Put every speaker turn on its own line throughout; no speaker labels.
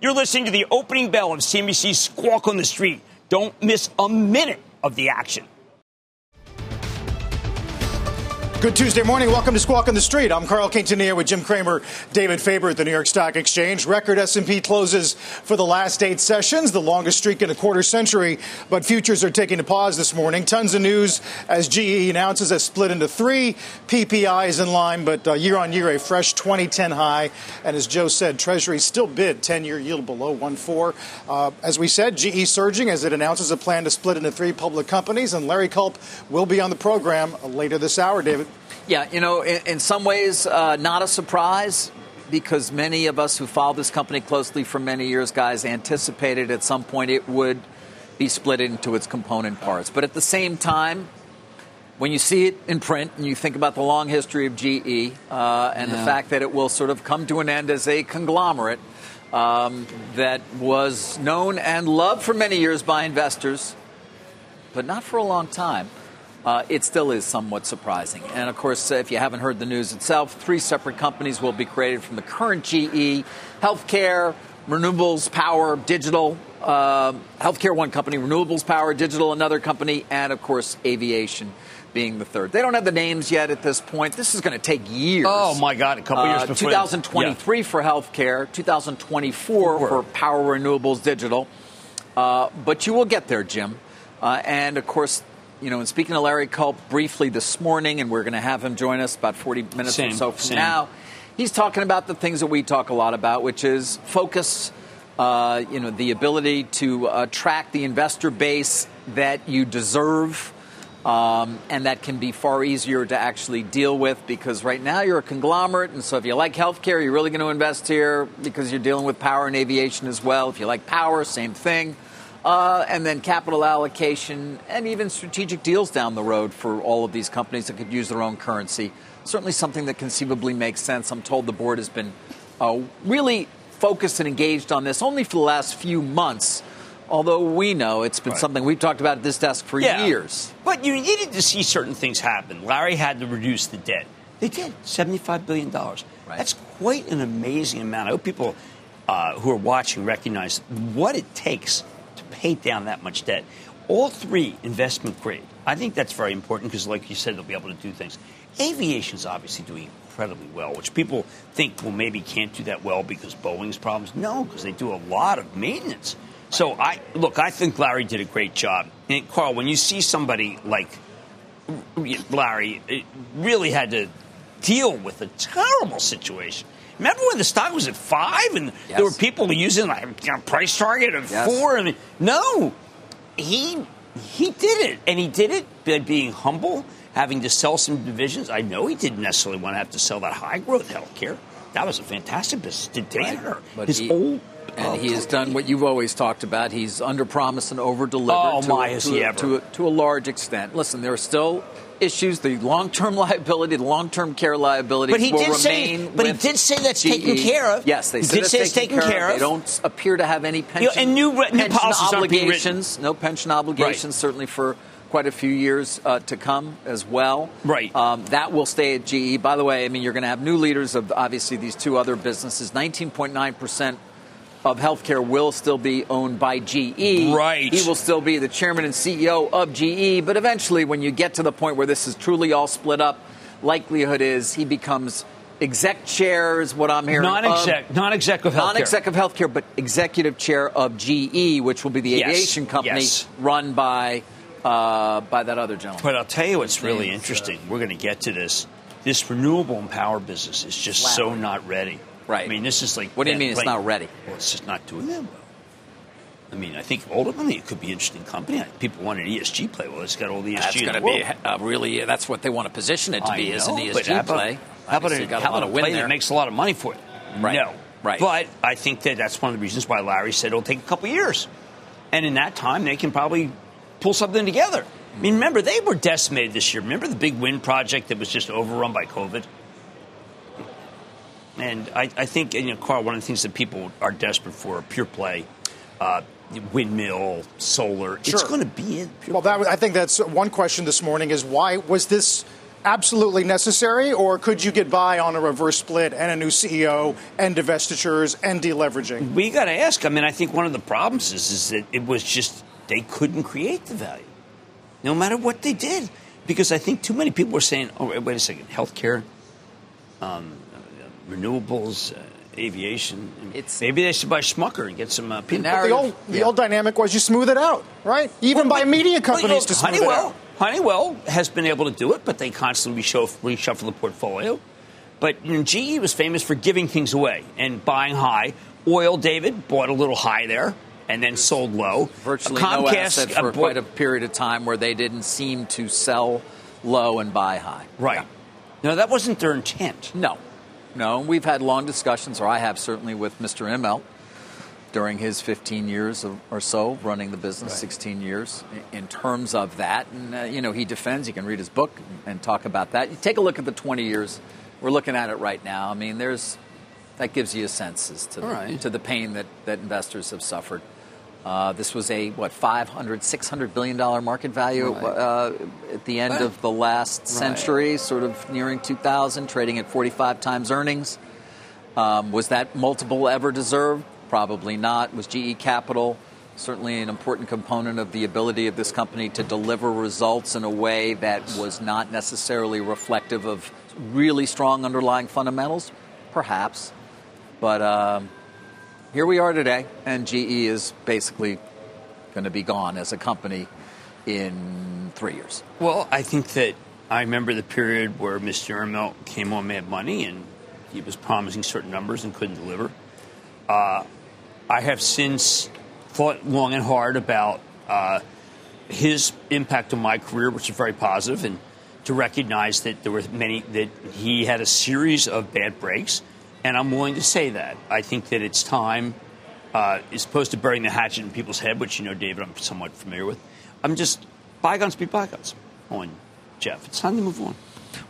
You're listening to the opening bell of CNBC's Squawk on the Street. Don't miss a minute of the action.
Good Tuesday morning. Welcome to Squawk on the Street. I'm Carl Quintanilla with Jim Cramer, David Faber at the New York Stock Exchange. Record S&P closes for the last eight sessions, the longest streak in a quarter century. But futures are taking a pause this morning. Tons of news as GE announces a split into three. PPI is in line, but uh, year on year a fresh 2010 high. And as Joe said, Treasury still bid 10-year yield below 1.4. Uh, as we said, GE surging as it announces a plan to split into three public companies. And Larry Culp will be on the program later this hour. David.
Yeah, you know, in, in some ways, uh, not a surprise because many of us who follow this company closely for many years, guys, anticipated at some point it would be split into its component parts. But at the same time, when you see it in print and you think about the long history of GE uh, and yeah. the fact that it will sort of come to an end as a conglomerate um, that was known and loved for many years by investors, but not for a long time uh, it still is somewhat surprising. And of course, if you haven't heard the news itself, three separate companies will be created from the current GE healthcare, renewables, power, digital. Uh, healthcare, one company, renewables, power, digital, another company, and of course, aviation being the third. They don't have the names yet at this point. This is going to take years.
Oh my God, a couple uh, years
before. 2023 yeah. for healthcare, 2024 for power, renewables, digital. Uh, but you will get there, Jim. Uh, and of course, you know, and speaking to Larry Culp briefly this morning, and we're going to have him join us about 40 minutes same, or so from same. now. He's talking about the things that we talk a lot about, which is focus, uh, you know, the ability to attract the investor base that you deserve. Um, and that can be far easier to actually deal with because right now you're a conglomerate, and so if you like healthcare, you're really going to invest here because you're dealing with power and aviation as well. If you like power, same thing uh, and then capital allocation, and even strategic deals down the road for all of these companies that could use their own currency. Certainly something that conceivably makes sense. I'm told the board has been uh, really focused and engaged on this only for the last few months. Although we know it's been right. something we've talked about at this desk for yeah. years.
But you needed to see certain things happen. Larry had to reduce the debt. They did, $75 billion. Right. That's quite an amazing amount. I hope people uh, who are watching recognize what it takes pay down that much debt. All three investment grade. I think that's very important because, like you said, they'll be able to do things. Aviation is obviously doing incredibly well, which people think, well, maybe can't do that well because Boeing's problems. No, because they do a lot of maintenance. So I look, I think Larry did a great job. And Carl, when you see somebody like Larry, really had to deal with a terrible situation. Remember when the stock was at five and yes. there were people using like you know, price target of yes. four? I mean, no, he he did it, and he did it by being humble, having to sell some divisions. I know he didn't necessarily want to have to sell that high growth healthcare. That was a fantastic business. Did Danaher,
right.
his
he,
old
and oh, he has done what you've always talked about. He's under promised and over delivered
oh,
to,
my,
to, to, to, a large extent. Listen, there are still issues, the long-term liability, the long-term care liability.
But he did say, but he did say that's GE. taken care of.
Yes, they said
did say it's taken care, care of.
They don't appear to have any pension,
you know, and new,
new
pension
obligations. No pension obligations, right. certainly for quite a few years uh, to come as well.
Right.
Um, that will stay at GE. By the way, I mean you're going to have new leaders of obviously these two other businesses. 19.9 percent of healthcare will still be owned by GE.
Right.
He will still be the chairman and CEO of GE, but eventually, when you get to the point where this is truly all split up, likelihood is he becomes exec chair is what I'm hearing.
Non-exec, non-exec of healthcare.
Non-exec of healthcare, but executive chair of GE, which will be the yes. aviation company yes. run by uh, by that other gentleman.
But I'll tell you what's really interesting. We're going to get to this. This renewable and power business is just so not ready.
Right.
I mean, this is like.
What do you mean it's not ready?
Well, it's just not doing that well. I mean, I think ultimately it could be an interesting company. People want an ESG play. Well, it's got all the ESG.
That's
going
to be a really. That's what they want to position it to
I
be
know,
as an ESG
how
about, play.
How about, a, how about a play that makes a lot of money for it?
Right.
No.
Right.
But I think that that's one of the reasons why Larry said it'll take a couple years. And in that time, they can probably pull something together. I mean, remember, they were decimated this year. Remember the big wind project that was just overrun by COVID? And I, I think, you know, Carl, one of the things that people are desperate for, pure play, uh, windmill, solar, it's
Sure.
going to be it.
Well, that, I think that's one question this morning is why was this absolutely necessary, or could you get by on a reverse split and a new CEO and divestitures and deleveraging?
we got to ask. I mean, I think one of the problems is, is that it was just they couldn't create the value, no matter what they did, because I think too many people were saying, "Oh, wait, wait a second, healthcare, um, renewables, uh, aviation.
It's-
Maybe they should buy Smucker and get some uh, people."
Now-
The old, the
Yeah.
old dynamic was you smooth it out, right? Even by media
Well,
companies
you know,
to smooth it
Honeywell,
out.
Honeywell has been able to do it, but they constantly reshuffle, reshuffle the portfolio. But you know, GE was famous for giving things away and buying high. Oil, David, bought a little high there and then sold low.
Virtually
Comcast,
no asset
uh,
for
bought-
quite a period of time where they didn't seem to sell low and buy high.
Right. No, that wasn't their intent.
No, no. We've had long discussions, or I have certainly with Mr. Immelt during his 15 years or so running the business, 16 years in, terms of that. And uh, you know, he defends. You can read his book and talk about that. You take a look at the 20 years. We're looking at it right now. I mean, there's that gives you a sense as to,
All right.
to the pain that, that investors have suffered. Uh, this was a what 500 600 billion dollar market value
Right.
uh, at the end of the last century sort of nearing 2000 trading at 45 times earnings. Um, was that multiple ever deserved? Probably not. Was GE Capital certainly an important component of the ability of this company to deliver results in a way that was not necessarily reflective of really strong underlying fundamentals? Perhaps. But um, here we are today, and GE is basically going to be gone as a company in three years.
Well, I think that I remember the period where Mr. Immelt came on Mad Money and he was promising certain numbers and couldn't deliver. Uh, I have since thought long and hard about uh, his impact on my career, which is very positive, and to recognize that there were many that he had a series of bad breaks, and I'm willing to say that. I think that it's time, uh, as opposed to burying the hatchet in people's head, which you know, David, I'm somewhat familiar with. I'm just bygones be bygones on Jeff. It's time to move on.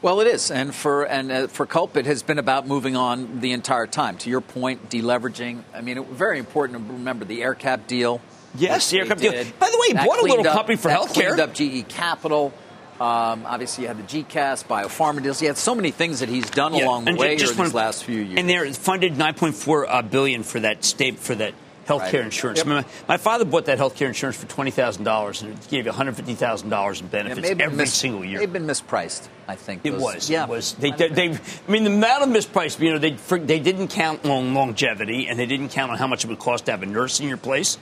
Well, it is, and for and uh, for Culp, it has been about moving on the entire time. To your point, deleveraging. I mean, it, very important to remember the AerCap deal.
Yes, the
AerCap
deal. By the way, he
That
bought a little
up-
company for healthcare.
Cleaned up GE Capital. Um, obviously, you had the GECAS, biopharma deals. He had so many things that he's done along the way
ju-
here these last few years.
And they're funded 9.4 uh, billion for that state for that healthcare
Right.
insurance.
Yep.
My, my father bought that healthcare insurance for twenty thousand dollars, and it gave you one hundred fifty thousand dollars in benefits every
mis-
single year.
They've been mispriced, I think.
It was.
Yeah.
It was. They, they, they, I mean, the amount of mispriced, you know, they, for, they didn't count on longevity and they didn't count on how much it would cost to have a nurse in your place.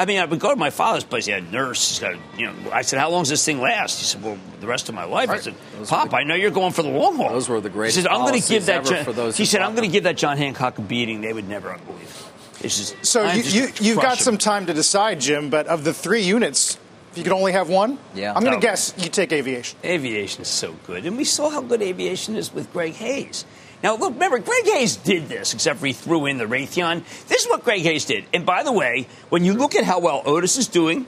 I mean, I would go to my father's place. He had a nurse. He's got, you know, I said, "How long does this thing last?" He said, "Well, the rest of my life." I said,
Those
"Pop,
the-
I know you're going for the long haul."
Those were the greatest
He said, "I'm going to give that." John,
for those
he said, "I'm going to give that John Hancock a beating. They would never believe it." It's just,
So
I'm
you,
just
you, you've got
crushing
some time to decide, Jim, but of the three units, if you could only have one,
Yeah.
I'm going to guess you take aviation.
Aviation is so good. And we saw how good aviation is with Greg Hayes. Now, look, remember, Greg Hayes did this, except for he threw in the Raytheon. This is what Greg Hayes did. And by the way, when you look at how well Otis is doing,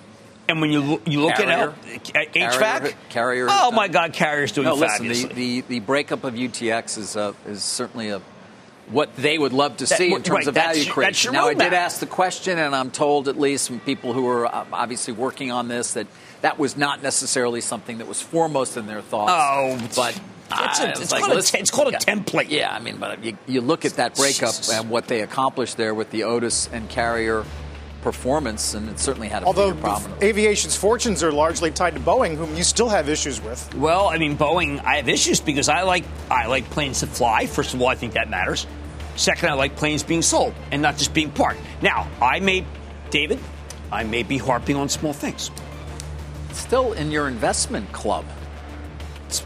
and when you look, you look
Carrier.
at how, uh, HVAC,
Carrier- Carrier
oh
has
my God, Carrier's doing
No, listen, the, the, the breakup of UTX is, uh, is certainly a, what they would love to
That-
see in
right,
terms of value creation.
that's your
now, I did ask the question, and I'm told, at least from people who are uh, obviously working on this, that that was not necessarily something that was foremost in their thoughts.
Oh,
but
it's a-
I
it's
like,
called a it's called a
yeah.
template.
Yeah, I mean, but you, you look at that breakup
Jesus.
and what they accomplished there with the Otis and Carrier performance, and it certainly had a
Although
bigger problem.
aviation's fortunes are largely tied to Boeing, whom you still have issues with.
Well, I mean, Boeing, I have issues because I like I like planes that fly. First of all, I think that matters. Second, I like planes being sold and not just being parked. Now, I may, David, I may be harping on small things.
Still in your investment club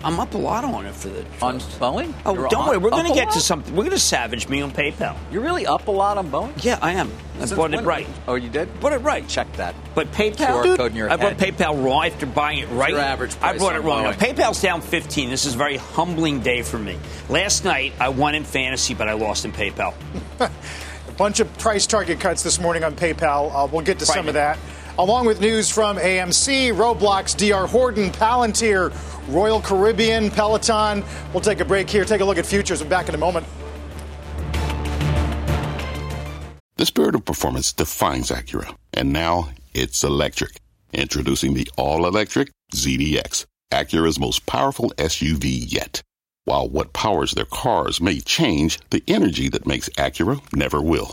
I'm up a lot on it for the
on
trust.
Boeing.
Oh,
You're
don't
on-
worry, we're going to get to something. We're going to savage me on PayPal.
You're really up a lot on Boeing.
Yeah, I am. I
Since
bought it right.
Oh, you did?
Bought it right.
Check that.
But PayPal,
QR code in your
I bought. PayPal wrong after buying it right.
your average
I bought it wrong. Now, PayPal's down 15. This is a very humbling day for me. Last night I won in fantasy, but I lost in PayPal.
A bunch of price target cuts this morning on PayPal. Uh, we'll get to some of that. Along with news from AMC, Roblox, DR Horton, Palantir, Royal Caribbean, Peloton. We'll take a break here, take a look at futures. We're back in a moment.
The spirit of performance defines Acura, and now it's electric. Introducing the all-electric ZDX, Acura's most powerful SUV yet. While what powers their cars may change, the energy that makes Acura never will.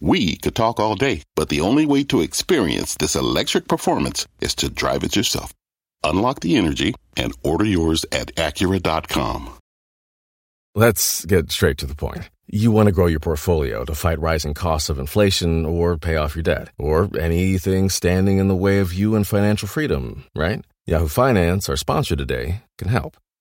We could talk all day, but the only way to experience this electric performance is to drive it yourself. Unlock the energy and order yours at Acura.com.
Let's get straight to the point. You want to grow your portfolio to fight rising costs of inflation or pay off your debt, or anything standing in the way of you and financial freedom, right? Yahoo Finance, our sponsor today, can help.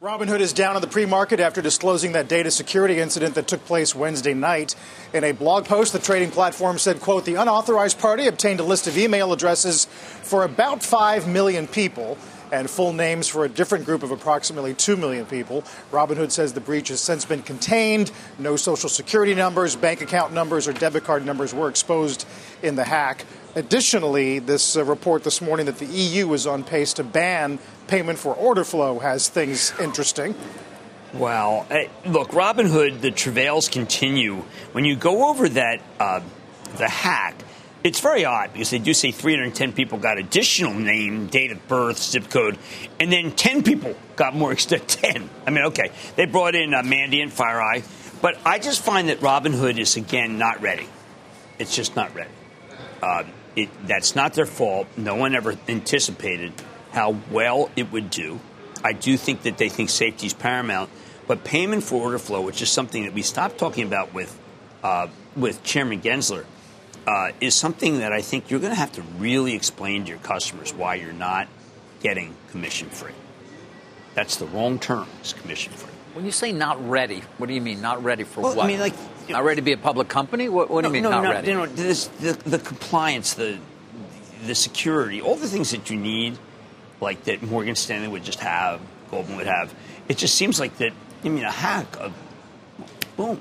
Robinhood is down in the pre market after disclosing that data security incident that took place Wednesday night. In a blog post, the trading platform said, quote, the unauthorized party obtained a list of email addresses for about 5 million people and full names for a different group of approximately 2 million people. Robinhood says the breach has since been contained. No social security numbers, bank account numbers, or debit card numbers were exposed in the hack. Additionally, this uh, report this morning that the EU is on pace to ban payment for order flow has things interesting.
Well, hey, look, Robinhood, the travails continue. When you go over that, uh, the hack, it's very odd because they do say 310 people got additional name, date of birth, zip code, and then 10 people got more extent 10. I mean, okay, they brought in uh, Mandiant and FireEye, but I just find that Robinhood is again not ready. It's just not ready. Uh, it, that's not their fault. No one ever anticipated how well it would do. I do think that they think safety is paramount, but payment for order flow, which is something that we stopped talking about with uh, with Chairman Gensler, uh, is something that I think you're going to have to really explain to your customers why you're not getting commission free. That's the wrong term. Is commission free.
When you say not ready, what do you mean not ready for
well,
what?
I mean, like
not ready to be a public company. What, what
no,
do you mean
no,
not
no,
ready?
You know, this, the, the compliance, the the security, all the things that you need, like that Morgan Stanley would just have, Goldman would have. It just seems like that. I mean, a hack, a boom.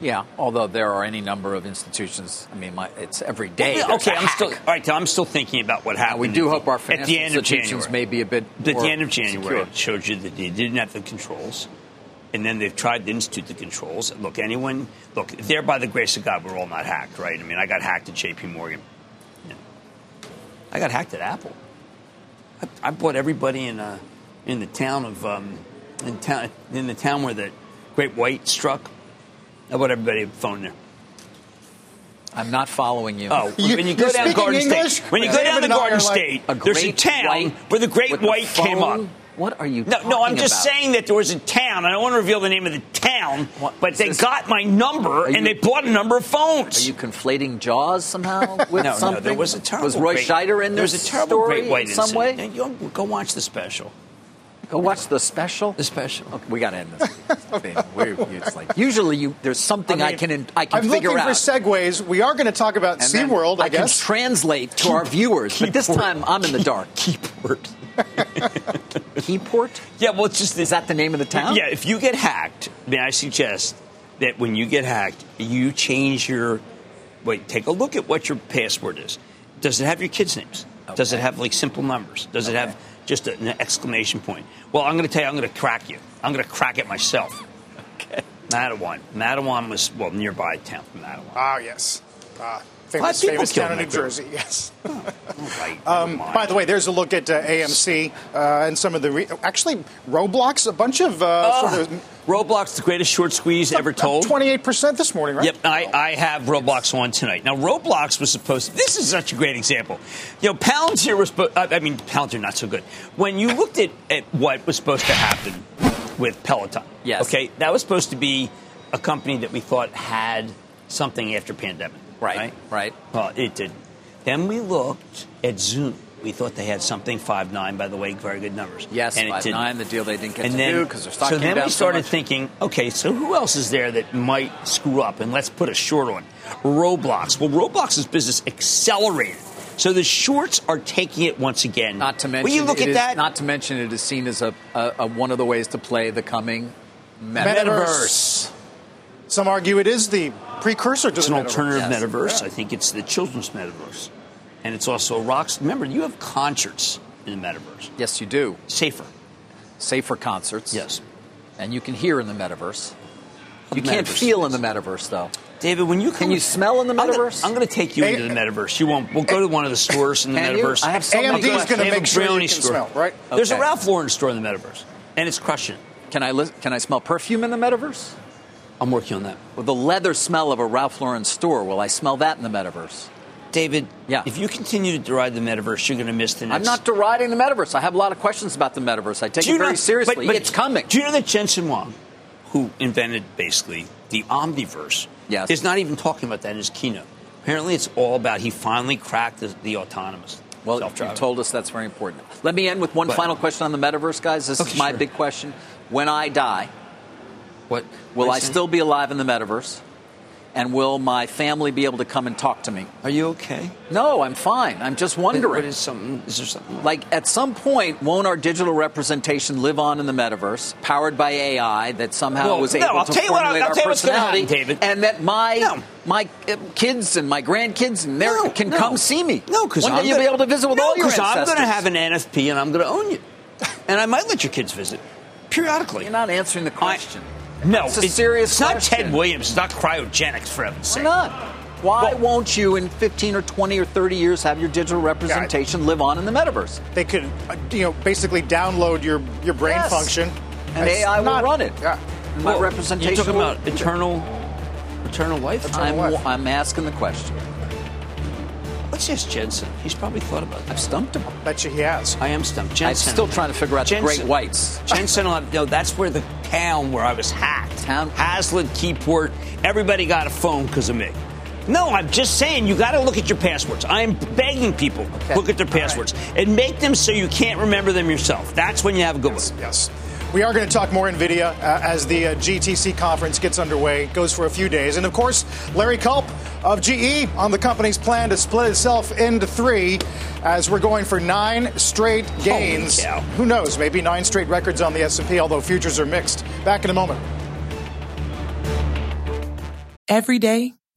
Yeah, although there are any number of institutions. I mean, my, it's every day.
Well, okay, I'm still all right. I'm still thinking about what happened.
we do
at
hope our
at
financial
the end of
institutions
January.
may be a bit
At the end of January,
secure.
it showed you that they didn't have the controls, and then they've tried to institute the controls. Look, anyone, look, there by the grace of God, we're all not hacked, right? I mean, I got hacked at J.P. Morgan. Yeah. I got hacked at Apple. I, I bought everybody in uh, in the town of um, in town in the town where the Great White struck. I bought everybody a phone there.
I'm not following you.
Oh,
You-
when you go
you're
down
speaking
Garden
English?
State, when you go down the
and I
Garden
like-
State,
A
there's a town
white
where the Great
with a
White came up.
What are you?
No, no, I'm just
about?
saying that there was a town. I don't want to reveal the name of the town,
What-
but they
this-
got my number and
you-
they bought a number of phones.
Are you conflating Jaws somehow with
no,
something?
no, there was a terrible.
Was Roy
great,
Scheider in
There
this
was a terrible
story
Great White
in some way?
And go watch the special.
Go watch the special.
The special.
Okay, we got to end this thing. We're, it's like usually you there's something I,
mean,
can I can
I'm
figure
looking for segues. We are going to talk about
then
SeaWorld, I,
I can
guess.
translate to our viewers, but this time I'm in the dark.
Keyword.
Keyport?
Yeah, well, it's just
Is that the name of the town?
Yeah, if you get hacked, may I suggest that when you get hacked, you change your. Wait, take a look at what your password is. Does it have your kids' names? Does it have like simple numbers? Does it have just an exclamation point? Well, I'm going to tell you, I'm going to crack you. I'm going to crack it myself.
Okay.
Matawan. Matawan was well nearby town from Matawan.
Ah, yes. Ah, famous,
people
famous town in New
in group.
Jersey, yes.
Right.
Um, by the way, there's a look at uh, AMC uh, and some of the. Re- actually, Roblox, a bunch of. Uh, sort of
Roblox, the greatest short squeeze ever told.
28% this morning, right?
Yep, I, I have Roblox on tonight. Now, Roblox was supposed to, this is such a great example. You know, Palantir was, I mean, Palantir not so good. When you looked at, at what was supposed to happen with Peloton,
Yes.
okay, that was supposed to be a company that we thought had something after pandemic.
Right, right.
Well, it did. Then we looked at Zoom. We thought they had something five nine. By the way, very good numbers.
Yes,
and
5.9,
didn't.
the deal they didn't get
and
to
then,
do 'cause their stock
So
came
then
down
we started
much.
thinking, okay, so who else is there that might screw up? And let's put a short on Roblox. Well, Roblox's business accelerated. So the shorts are taking it once again.
Not to mention,
you look at
is-
that,
Not to mention, it is seen as a, a, a one of the ways to play the coming metaverse.
Metaverse. Some argue it is the precursor to
It's
the
an
metaverse.
alternative
Yes.
metaverse.
Yeah.
I think it's the children's metaverse. And it's also a rocks. Remember, you have concerts in the metaverse.
Yes, you do.
Safer.
Safer concerts.
Yes.
And you can hear in the metaverse. You
The
can't
metaverse.
feel in the metaverse, though.
David, when you come
Can you smell in the metaverse?
I'm going to take you
Hey,
into the metaverse. You won't. We'll go to one of the stores in the
Can you?
metaverse.
I have so many
AMD is
questions.
going to make
a
sure you
brownie
can
store.
smell, right?
There's a Ralph Lauren store in the metaverse, and it's crushing.
Can I lis- can I smell perfume in the metaverse?
I'm working on that.
With the leather smell of a Ralph Lauren store, will I smell that in the metaverse?
David,
Yeah.
if you continue to deride the metaverse, you're going to miss the next.
I'm not deriding the metaverse. I have a lot of questions about the metaverse. I take
Do
it very seriously.
but- but
it's coming.
Do you know that Jensen Huang, who invented basically the Omniverse,
Yes.
is not even talking about that in his keynote? Apparently, it's all about he finally cracked the, the autonomous.
Well, you told us that's very important. Let me end with one
But-
final question on the metaverse, guys. This
Okay,
is my
sure.
big question. When I die,
what?
will I still be alive in the metaverse? And will my family be able to come and talk to me?
Are you okay?
No, I'm fine. I'm just wondering.
What is something? Is there something?
like at some point, won't our digital representation live on in the metaverse, powered by AI that somehow
Well,
was
no,
able
I'll
to
tell
formulate
I'll
our
what's gonna
personality,
happen, David.
and that my
No.
my uh, kids and my grandkids and their
No,
can
no.
come see me?
No, because
one
I'm
you'll
gonna,
be able to visit with
no,
all your ancestors.
I'm going to have an NFP and I'm going to own you, and I might let your kids visit periodically.
You're not answering the question.
No,
It's a serious
It's not. Ted Williams. It's not cryogenics for heaven's
Why
sake.
not? Why
Well-
won't you, in 15 or 20 or 30 years, have your digital representation live on in the metaverse?
They could, uh, you know, basically download your, your brain
Yes.
function.
And
It's
AI will
not-
run it.
Yeah.
And my
Well,
representation.
You're talking about eternal, eternal life.
Eternal
I'm,
life.
I'm asking the question.
Let's ask Jensen. He's probably thought about that.
I've stumped him.
Bet you he has.
I am stumped. Jensen.
I'm still trying to figure out the
Jensen-
great whites.
Jensen, will have- no, that's where the town where I was hacked.
Town-
Hazlet, Keyport, everybody got a phone because of me. No, I'm just saying you got to look at your passwords. I'm begging people
Okay.
look at their
All right.
passwords and make them so you can't remember them yourself. That's when you have a good one.
Yes. We are going to talk more NVIDIA uh, as the uh, GTC conference gets underway, goes for a few days. And of course, Larry Culp of GE on the company's plan to split itself into three as we're going for nine straight gains. Who knows? Maybe nine straight records on the S&P, although futures are mixed. Back in a moment.
Every day,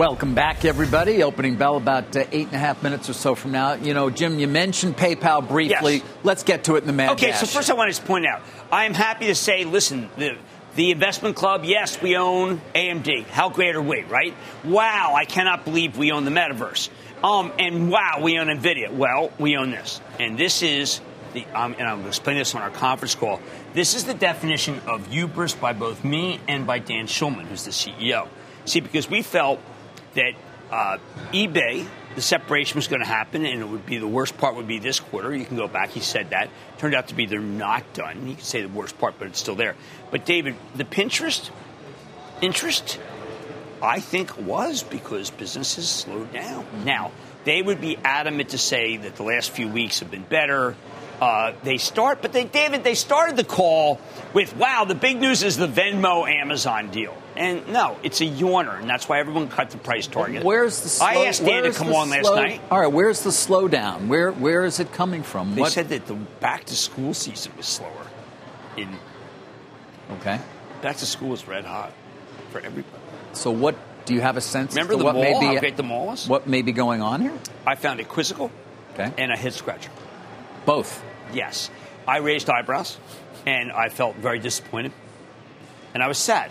Welcome back, everybody. Opening bell about uh, eight and a half minutes or so from now. You know, Jim, you mentioned PayPal briefly.
Yes.
Let's get to it in the man.
Okay,
dash.
so first I want to point out, I am happy to say, listen, the, the investment club, yes, we own AMD. How great are we, right? Wow, I cannot believe we own the metaverse. Um, and wow, we own NVIDIA. Well, we own this. And this is the, um, and I'm going to explain this on our conference call. This is the definition of hubris by both me and by Dan Schulman, who's the CEO. See, because we felt that uh, eBay, the separation was going to happen, and it would be the worst part would be this quarter. You can go back; he said that. Turned out to be they're not done. You can say the worst part, but it's still there. But David, the Pinterest interest, I think, was because businesses slowed down. Now they would be adamant to say that the last few weeks have been better. Uh, they start, but they, David, they started the call with, "Wow, the big news is the Venmo Amazon deal." And no, it's a yawner, and that's why everyone cut the price target.
Where's the? Slow,
I asked Dan to come on last night.
All right, where's the slowdown? Where where is it coming from?
They
What-
said that the back to school season was slower. In
okay.
back to school is red hot for everybody.
So what do you have a sense?
Remember the
what
mall?
May be,
How great the mall was?
What may be going on here?
I found a quizzical
Okay.
and a head scratcher.
Both.
Yes. I raised eyebrows and I felt very disappointed. And I was sad.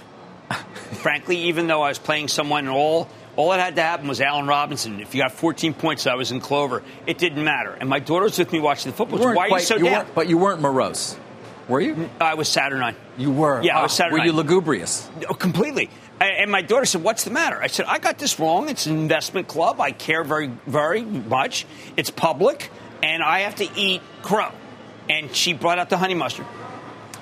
Frankly, even though I was playing someone and all all that had to happen was Allen Robinson. If you got 14 points, I was in clover. It didn't matter. And my daughter was with me watching the football. Why are you so
you
down?
But you weren't morose, were you?
I was Saturnine.
You were.
Yeah, I was
Ah,
Saturday
Were you lugubrious?
Oh, completely. And and my daughter said, "What's the matter?" I said, "I got this wrong. It's an investment club. I care very, very much. It's public, and I have to eat crow." And she brought out the honey mustard.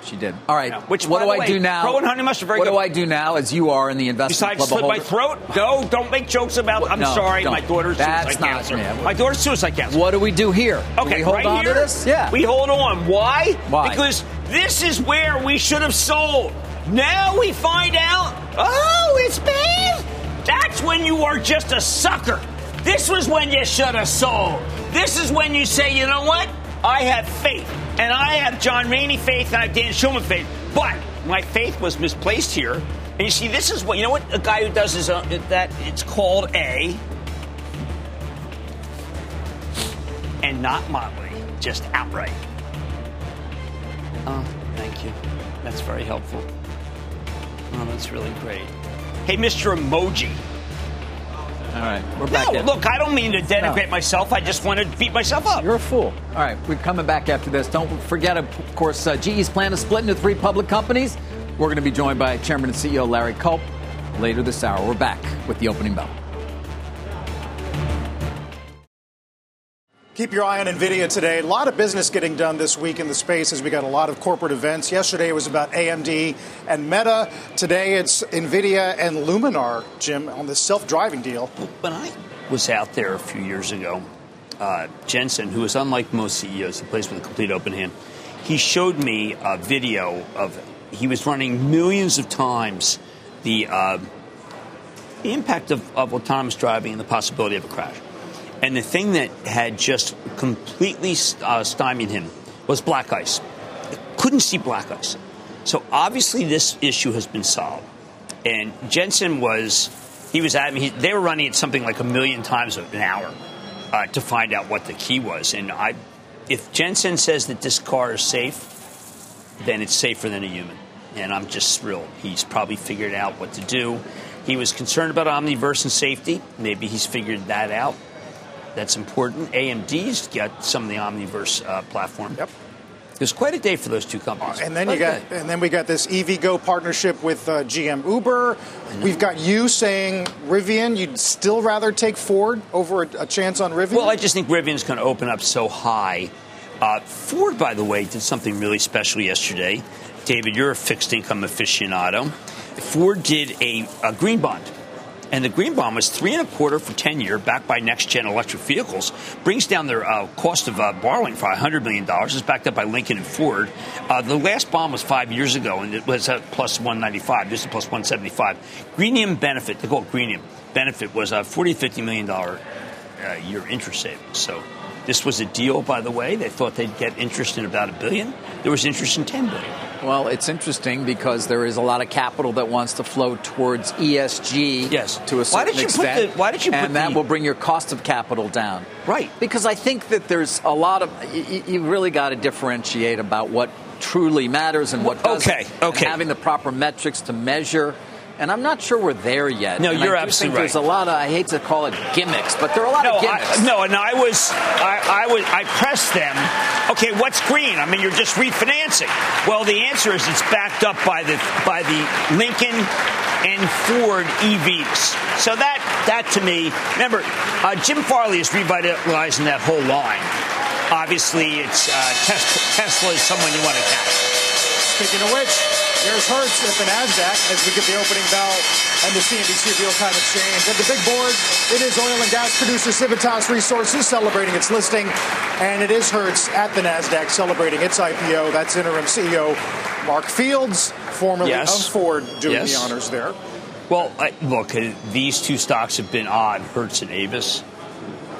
She did. All right.
Yeah. Which,
what do I
way,
do now?
Crow and honey mustard, very
what
good.
do I do now as you are in the investment
Besides
club
slit my throat? No, don't make jokes about. I'm
No,
sorry,
don't.
my daughter's suicide.
That's
suicide
not-
cancer.
yeah.
My daughter's suicide cancer.
What do we do here? Do
Okay,
we hold
right
on
here,
to this? Yeah.
We hold on. Why?
Why?
Because this is where we should have sold. Now we find out, oh, it's bad. That's when you are just a sucker. This was when you should have sold. This is when you say, you know what? I have faith. And I have John Rainey faith and I have Dan Schulman faith. But my faith was misplaced here. And you see, this is what, you know what a guy who does his own, that, it's called a, and not Motley, just outright. Oh, thank you. That's very helpful. Oh, that's really great. Hey, Mr. Emoji.
All right. We're back
No,
in.
look, I don't mean to denigrate
No.
myself. I just want to beat myself up.
You're a fool. All right, we're coming back after this. Don't forget, of course, uh, GE's plan to split into three public companies. We're going to be joined by Chairman and CEO Larry Culp later this hour. We're back with the opening bell.
Keep your eye on NVIDIA today. A lot of business getting done this week in the space as we got a lot of corporate events. Yesterday it was about AMD and Meta. Today it's NVIDIA and Luminar, Jim, on this self driving deal.
When I was out there a few years ago, uh, Jensen, who is unlike most CEOs, he plays with a complete open hand. He showed me a video of he was running millions of times the uh, the impact of, of autonomous driving and the possibility of a crash. And the thing that had just completely uh, stymied him was black ice. Couldn't see black ice. So obviously this issue has been solved. And Jensen was, he was at me, he, they were running it something like a million times an hour uh, to find out what the key was. And I, if Jensen says that this car is safe, then it's safer than a human. And I'm just thrilled. He's probably figured out what to do. He was concerned about Omniverse and safety. Maybe he's figured that out. That's important. AMD's got some of the Omniverse uh, platform.
Yep.
It was quite a day for those two companies.
And then you
Quite
got, and then we got this EVgo partnership with uh, GM Uber. We've got you saying Rivian. You'd still rather take Ford over a, a chance on Rivian.
Well, I just think Rivian's going to open up so high. Uh, Ford, by the way, did something really special yesterday. David, you're a fixed income aficionado. Ford did a, a green bond. And the green bond was three and a quarter for 10 year, backed by next gen electric vehicles, brings down their uh, cost of uh, borrowing for $100 million. It's backed up by Lincoln and Ford. Uh, the last bond was five years ago, and it was at plus 195. This is plus 175. Greenium benefit, they call it Greenium benefit, was a $40 $50 million uh, year interest savings. So This was a deal, by the way. They thought they'd get interest in about a billion. There was interest in 10 billion.
Well, it's interesting because there is a lot of capital that wants to flow towards ESG
yes.
to a certain extent.
why did you
extent.
Put the, why did you
and that
the,
will bring your cost of capital down.
Right.
Because I think that there's a lot of you, you really got to differentiate about what truly matters and what doesn't.
Okay. Okay.
Having the proper metrics to measure and I'm not sure we're there yet.
No,
and
you're
I
absolutely
right.
There's
a lot of I hate to call it gimmicks, but there are a lot
no,
of gimmicks.
I, no, and I was I, I was I pressed them. Okay, what's green? I mean, you're just refinancing. Well, the answer is it's backed up by the by the Lincoln and Ford EVs. So that that to me, remember, uh, Jim Farley is revitalizing that whole line. Obviously, it's uh, Tesla, Tesla is someone you want to catch.
Speaking of which, Here's Hertz at the NASDAQ as we get the opening bell and the CNBC real-time exchange. At the big board, it is oil and gas producer Civitas Resources celebrating its listing, and it is Hertz at the NASDAQ celebrating its IPO. That's interim CEO Mark Fields, formerly
yes.
of Ford, doing
yes.
the honors there.
Well, I, look, uh, these two stocks have been odd, Hertz and Avis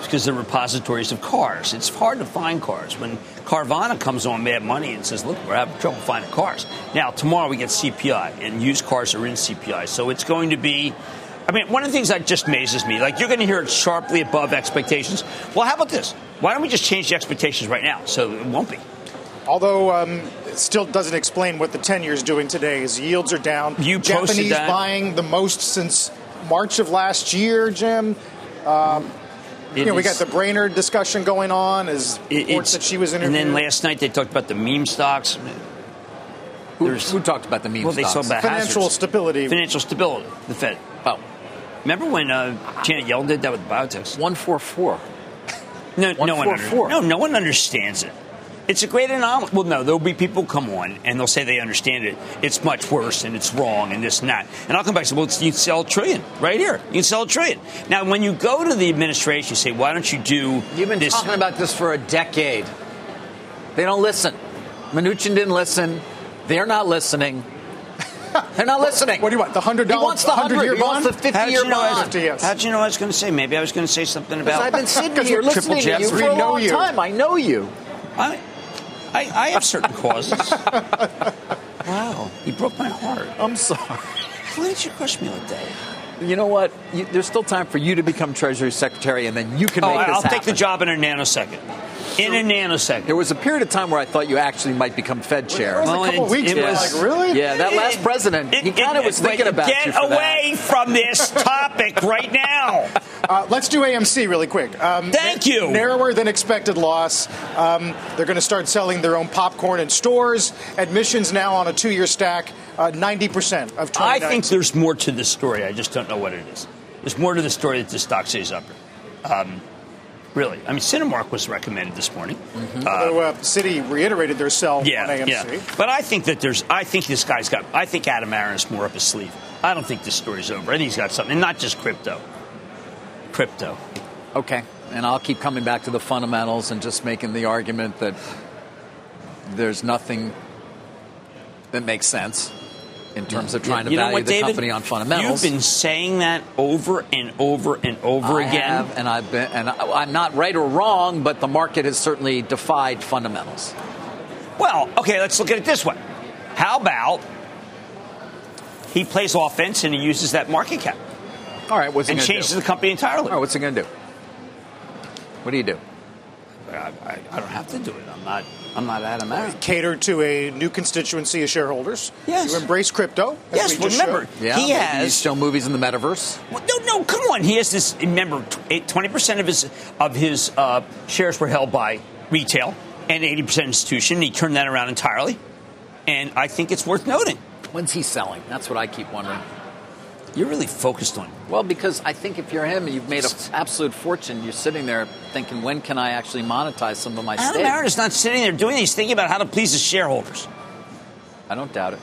because they're repositories of cars. It's hard to find cars. When Carvana comes on Mad Money and says, look, we're having trouble finding cars. Now, tomorrow we get CPI, and used cars are in CPI. So it's going to be. I mean, one of the things that just amazes me, like you're going to hear it sharply above expectations. Well, how about this? Why don't we just change the expectations right now so it won't be?
Although um, it still doesn't explain what the 10 years doing today. is yields are down.
You
Japanese
that.
buying the most since March of last year, Jim. Um, you know, we got the Brainard discussion going on as reports that she was interviewed.
And then last night they talked about the meme stocks.
Who, who talked about the meme
well,
stocks?
they talked about
financial
hazards.
stability.
Financial stability. The Fed.
Oh,
remember when uh, Janet Yellen did that with biotechs?
One four four.
No,
one
no
four,
one. Under,
four.
No, no one understands it. It's a great anomaly. Well, no, there'll be people come on and they'll say they understand it. It's much worse and it's wrong and this and that. And I'll come back and say, well, you can sell a trillion right here. You can sell a trillion. Now, when you go to the administration, you say, why don't you do
You've been
this?
talking about this for a decade. They don't listen. Mnuchin didn't listen. They're not listening. They're not listening.
What do you want? The hundred
He wants the hundred.
year
He wants the fifty
How'd
year
you know I was-
bond.
yes.
How'd you know I was going to say? Maybe I was going to say something about.
I've been sitting here listening to you for a long
you.
time. I know you.
I, I, I have certain causes. wow, you broke my heart.
I'm sorry.
Why did you crush me like that?
You know what? You, there's still time for you to become Treasury Secretary, and then you can
Oh,
make this
I'll
happen.
take the job in a nanosecond. In a nanosecond.
There was a period of time where I thought you actually might become Fed chair.
It was a
Well,
couple
it-
weeks
it
ago.
was-
Like, really?
Yeah, that last president, he kind of
it-
was thinking about
get
you for
away from this topic right now.
Uh, let's do AMC really quick. Um,
Thank you.
Narrower than expected loss. Um, they're going to start selling their own popcorn in stores. Admissions now on a two-year stack, uh, ninety percent of.
I think there's more to the story. I just don't know what it is. There's more to the story that the stock stays up. Um, really, I mean, Cinemark was recommended this morning.
Although, uh, Citi reiterated their sell
Yeah,
on AMC.
yeah. But I think that there's. I think this guy's got. I think Adam Aron's more up his sleeve. I don't think this story's over. I think he's got something, and not just crypto. Crypto.
Okay, and I'll keep coming back to the fundamentals and just making the argument that there's nothing that makes sense in terms of trying to
you
value
what,
the
David?
company on fundamentals.
You've been saying that over and over and over
I
again.
have, and I've been, and I- I'm not right or wrong, but the market has certainly defied fundamentals.
Well, okay, let's look at it this way. How about he plays offense and he uses that market cap
All right, what's he
and
going to do?
changes the company entirely?
All right, what's he going to do? What do you do?
I, I, I don't have to do it. I'm not. I'm not Adam Aron.
Cater to a new constituency of shareholders.
Yes.
You embrace crypto.
Yes,
we
well,
just
remember
showed.
Yeah,
he
maybe you
has.
show movies in the metaverse.
Well, no, no, come on. He has this. Remember, twenty percent of his of his uh, shares were held by retail and eighty percent institution. He turned that around entirely, and I think it's worth noting.
When's he selling? That's what I keep wondering.
You're really focused on.
Well, because I think if you're him and you've made an absolute fortune, you're sitting there thinking, when can I actually monetize some of my
Adam
stake?
Aron is not sitting there doing. He's thinking about how to please his shareholders.
I don't doubt it.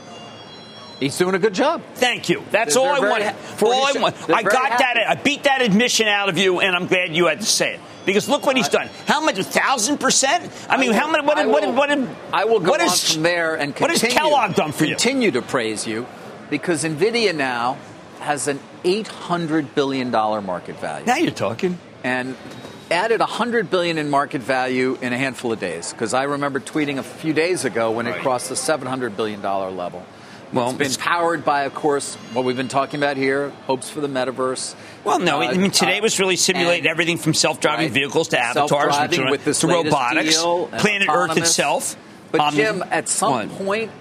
He's doing a good job.
Thank you. That's
They're-
all
they're
I want.
ha- for
all I want. I got that. I beat that admission out of you, and I'm glad you had to say it. Because look what he's done. How much? A thousand percent? I mean,
will-
how many? What?
I
did- what? did- What? did-
I will go
what
on
is-
from there and continue.
What has Kellogg done for you?
Continue to praise you, because Nvidia now has an eight hundred billion dollar market value.
Now you're talking.
And added 100 billion in market value in a handful of days because I remember tweeting a few days ago when
Right.
it crossed the 700 billion dollar level.
Well,
it's been
it's-
powered by, of course, what we've been talking about here: hopes for the metaverse.
Well, no, I
Uh,
mean today
uh,
was really simulating everything from self-driving
Right.
vehicles to avatars,
Self-driving
which are-
with this
to robotics,
deal and
Planet Earth itself.
But
Um,
Jim, at some
what?
point,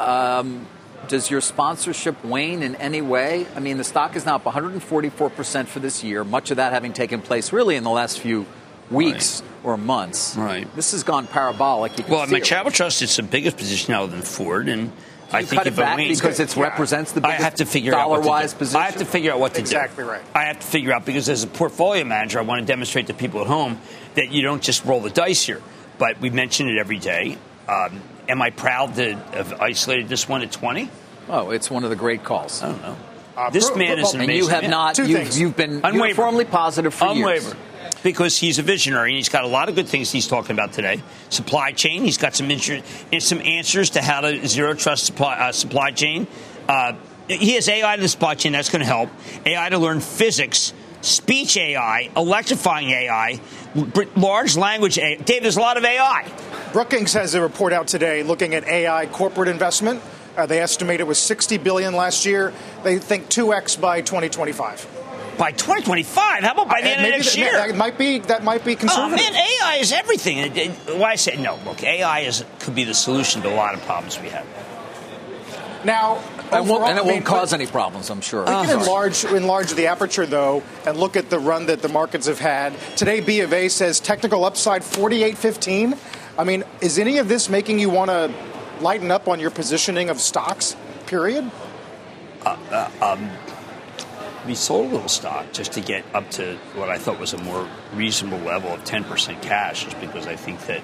um, does your sponsorship wane in any way? I mean, the stock is now up 144 percent for this year. Much of that having taken place really in the last few weeks or months.
Right.
This has gone parabolic. You can
Well,
see
my
it.
travel trust is the biggest position now than Ford, and I
You
think
cut
if
it back
wanes-
because it represents the
I
biggest
have to figure out what to
dollar-wise
do.
position.
I have to figure out what to
Exactly
do.
right.
I have to figure out because as a portfolio manager, I want to demonstrate to people at home that you don't just roll the dice here. But we mention it every day. Um, am I proud to have isolated this one at twenty?
Oh, it's one of the great calls.
I don't know.
Uh,
this
pro-
man is an
and
and
amazing
you have
man.
not.
Two
You've,
things.
you've been
Unwavering.
uniformly positive for years.
Unwavering. Because he's a visionary and he's got a lot of good things he's talking about today. Supply chain, he's got some inter- some answers to how to zero trust supply, uh, supply chain. Uh, he has AI to the supply chain that's going to help. AI to learn physics, speech AI, electrifying AI, large language AI. Dave, there's a lot of AI.
Brookings has a report out today looking at AI corporate investment. Uh, they estimate it was 60 billion last year. They think 2x by 2025.
By 2025, how about by the
Uh,
end of next
that,
year?
that might be that might be conservative.
Oh man, AI is everything. Why I say no? Look, AI is could be the solution to a lot of problems we have.
Now, overall,
and it
I mean,
won't cause any problems, I'm sure.
We can enlarge, enlarge the aperture, though, and look at the run that the markets have had. Today, B of A says technical upside 48.15. I mean, is any of this making you want to lighten up on your positioning of stocks, period?
Uh, uh, um, we sold a little stock just to get up to what I thought was a more reasonable level of 10% cash, just because I think that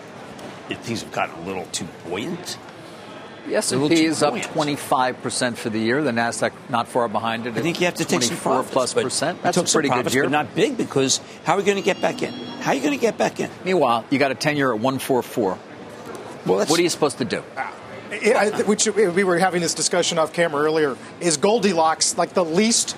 things have gotten a little too buoyant.
The S&P is up 25% for the year. The Nasdaq not far behind it.
I think you have to take some
24
profits.
plus
but
percent. That's
took
a
some
pretty
profits,
good year.
but not big because how are we going to get back in? How are you going to get back in?
Meanwhile, you got a 10 year at 144.
Well, that's,
What are you supposed to do?
I- I- which we were having this discussion off camera earlier. Is Goldilocks like the least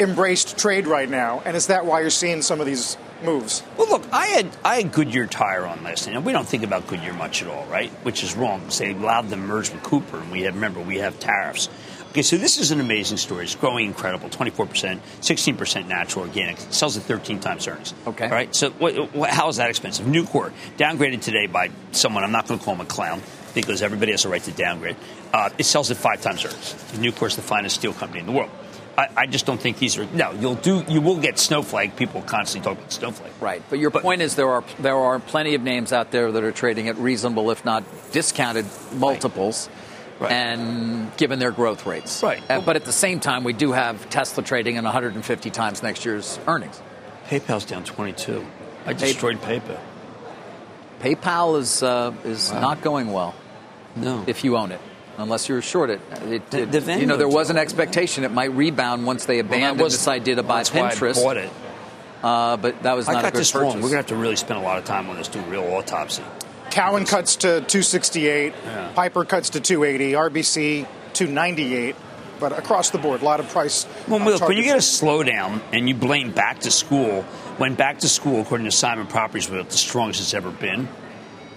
embraced trade right now? And is that why you're seeing some of these moves?
Well, look, I had I had Goodyear tire on last night, and we don't think about Goodyear much at all, right? Which is wrong. They allowed them to merge with Cooper, and we have remember we have tariffs. Okay, so this is an amazing story. It's growing incredible, twenty four percent, sixteen percent natural organic. It sells at thirteen times earnings.
Okay.
all right. So what, what, how is that expensive? Nucor downgraded today by someone. I'm not going to call him a clown because everybody has a right to downgrade. Uh, it sells at five times earnings. Nucor is the finest steel company in the world. I, I just don't think these are. No, you'll do. You will get Snowflake. People constantly talk about Snowflake.
Right. But your point is there are there are plenty of names out there that are trading at reasonable, if not discounted, multiples.
Right.
And given their growth rates.
Right.
Uh, but at the same time, we do have Tesla trading at 150 times next year's earnings.
PayPal's down 22. I destroyed PayPal.
PayPal is uh, is not going well
No.
if you own it. Unless you're short it, it, it-
the
you know there was an expectation it might rebound once they
Well,
abandoned
was-
this idea to buy
that's why I
Pinterest.
bought it.
Uh, but that was
I
not
got
a good
this
purchase.
wrong. We're going to have to really spend a lot of time on this, do a real autopsy.
Cowen cuts to 268,
Yeah.
Piper cuts to 280, RBC 298, but across the board, a lot of price.
Well,
uh,
look, when you get a
targets.
slowdown and you blame back to school, when back to school, according to Simon Properties, was the strongest it's ever been,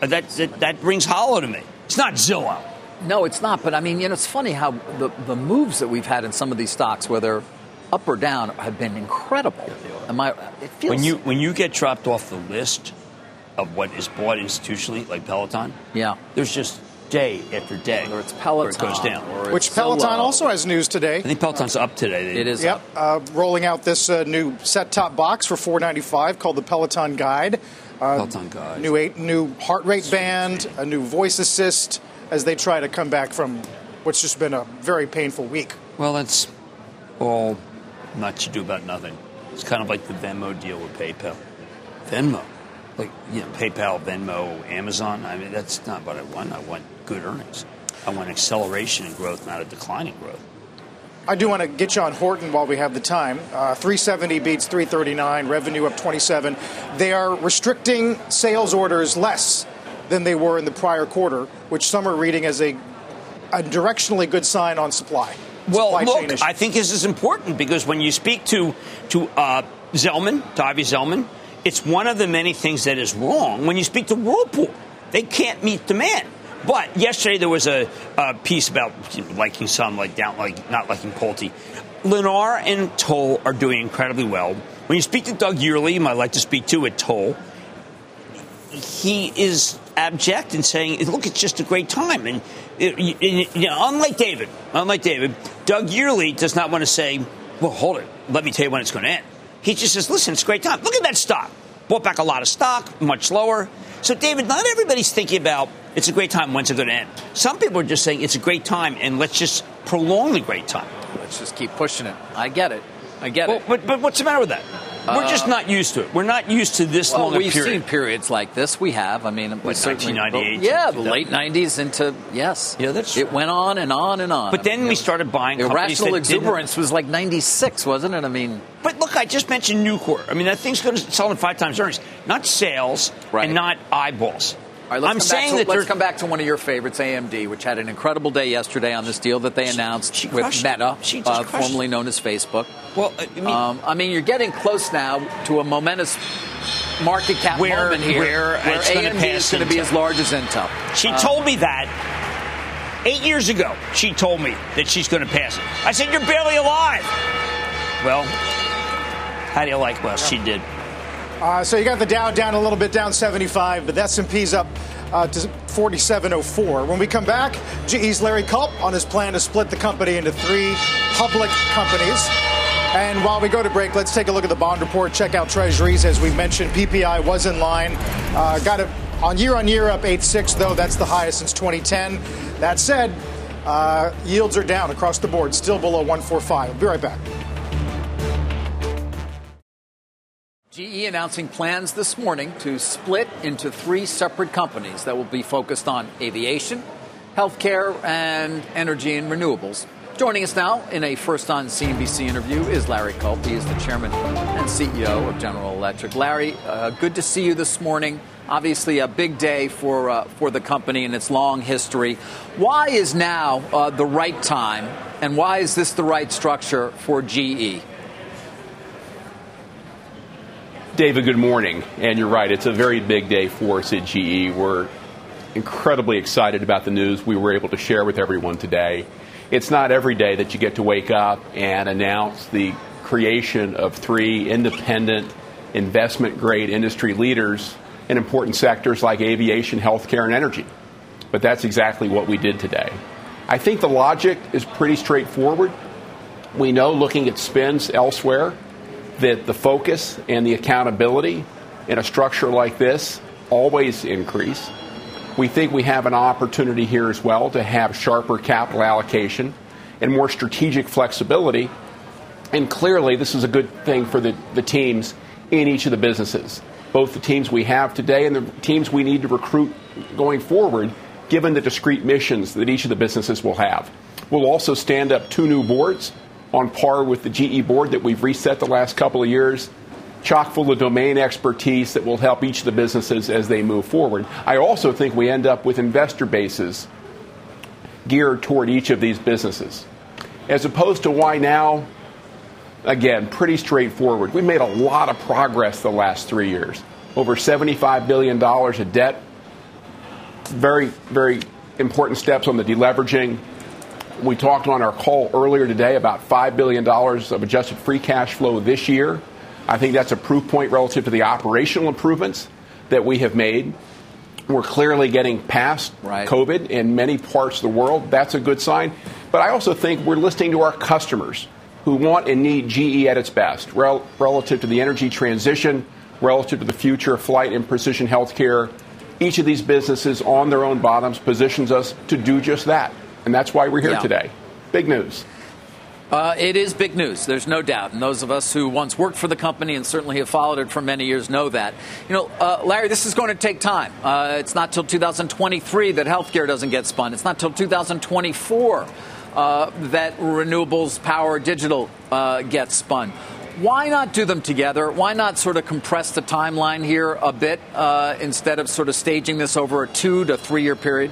uh, that, that, that rings hollow to me. It's not Zillow.
No, it's not. But I mean, you know, it's funny how the, the moves that we've had in some of these stocks, whether up or down, have been incredible. Am I? It feels
When you, when you get dropped off the list of what is bought institutionally, like Peloton,
yeah.
there's just day after day
Whether it's
where
Peloton
it goes down.
or it's
which Peloton
Zillow.
also has news today.
I think Peloton's up today.
It is.
Yep,
up.
uh, rolling out this uh, new set-top box for 495 called the Peloton Guide. Uh,
Peloton Guide.
New eight, new heart rate band, a new voice assist, as they try to come back from what's just been a very painful week.
Well, that's all much ado about nothing. It's kind of like the Venmo deal with PayPal. Venmo, like you know, PayPal, Venmo, Amazon. I mean, that's not what I want. I want good earnings. I want acceleration in growth, not a declining growth.
I do want to get you on Horton while we have the time. Uh, 370 beats 339, revenue up 27. They are restricting sales orders less than they were in the prior quarter, which some are reading as a, a directionally good sign on supply.
Well,
Supply
look. I think this is important because when you speak to to uh, Zellman, to Ivy Zellman, it's one of the many things that is wrong when you speak to Whirlpool. They can't meet demand. But yesterday there was a, a piece about liking some, like down, like not liking Pulte. Lennar and Toll are doing incredibly well. When you speak to Doug Yearley, you might like to speak to at Toll, he is abject in saying, "Look, it's just a great time." And, uh, it, you know, unlike David, unlike David, Doug Yearley does not want to say, "Well, hold it, let me tell you when it's going to end." He just says, "Listen, it's a great time. Look at that stock. Bought back a lot of stock, much lower." So, David, not everybody's thinking about it's a great time. When's it going to end? Some people are just saying it's a great time, and let's just prolong the great time.
Let's just keep pushing it. I get it. I get
well,
it.
But, but what's the matter with that? We're just not used to it. We're not used to this
well,
long
we've
period.
seen periods like this. We have. I mean, we
Like
certainly-
1998,
Yeah, the late '90s into yes.
Yeah, that's
it went on and on and on.
But
I
then
mean,
we started buying
irrational
that didn't-
exuberance was like '96, wasn't it? I mean,
But look, I just mentioned Nucor. I mean, that thing's going to sell in five times earnings, not sales
Right.
and not eyeballs.
Right, let's
I'm
come
saying
back to,
that
let's come back to one of your favorites, AMD, which had an incredible day yesterday on this deal that they announced
she
with
crushed.
Meta,
She
uh, formerly known as Facebook.
Well, I mean,
Um, I mean, you're getting close now to a momentous market cap
Where-
moment here,
where gonna
AMD is going to be as large as Intel.
She
Uh,
told me that eight years ago. She told me that she's going to pass it. I said, "You're barely alive." Well, how do you like? Well, she did.
Uh, so you got the Dow down a little bit, down 75, but the S&P's up uh, to 4704. When we come back, GE's Larry Culp on his plan to split the company into three public companies. And while we go to break, let's take a look at the bond report. Check out Treasuries. As we mentioned, PPI was in line. Uh, got it on year on year up 8.6, though. That's the highest since 2010. That said, uh, yields are down across the board, still below 145. We'll be right back.
GE announcing plans this morning to split into three separate companies that will be focused on aviation, healthcare, and energy and renewables. Joining us now in a first on CNBC interview is Larry Culp. He is the chairman and CEO of General Electric. Larry, uh, good to see you this morning. Obviously, a big day for uh, for the company and its long history. Why is now uh, the right time, and why is this the right structure for? GE?
David, good morning. And you're right, it's a very big day for us at GE. We're incredibly excited about the news we were able to share with everyone today. It's not every day that you get to wake up and announce the creation of three independent investment grade industry leaders in important sectors like aviation, healthcare, and energy. But that's exactly what we did today. I think the logic is pretty straightforward. We know looking at spins elsewhere that the focus and the accountability in a structure like this always increase. We think we have an opportunity here as well to have sharper capital allocation and more strategic flexibility. And clearly, this is a good thing for the, the teams in each of the businesses, both the teams we have today and the teams we need to recruit going forward, given the discrete missions that each of the businesses will have. We'll also stand up two new boards on par with the GE board that we've reset the last couple of years, chock full of domain expertise that will help each of the businesses as they move forward. I also think we end up with investor bases geared toward each of these businesses. As opposed to why now, again, pretty straightforward. We've made a lot of progress the last three years. Over $75 billion of debt. Very, very important steps on the deleveraging. We talked on our call earlier today about $5 billion of adjusted free cash flow this year. I think that's a proof point relative to the operational improvements that we have made. We're clearly getting past
Right.
COVID in many parts of the world. That's a good sign. But I also think we're listening to our customers who want and need GE at its best rel- relative to the energy transition, relative to the future of flight and precision healthcare. Each of these businesses on their own bottoms positions us to do just that. And that's why we're here
Yeah.
today. Big news.
Uh, it is big news. There's no doubt. And those of us who once worked for the company and certainly have followed it for many years know that. You know, uh, Larry, this is going to take time. Uh, it's not till 2023 that healthcare doesn't get spun. It's not till 2024 uh, that renewables, power, digital uh, gets spun. Why not do them together? Why not sort of compress the timeline here a bit uh, instead of sort of staging this over a two to three year period?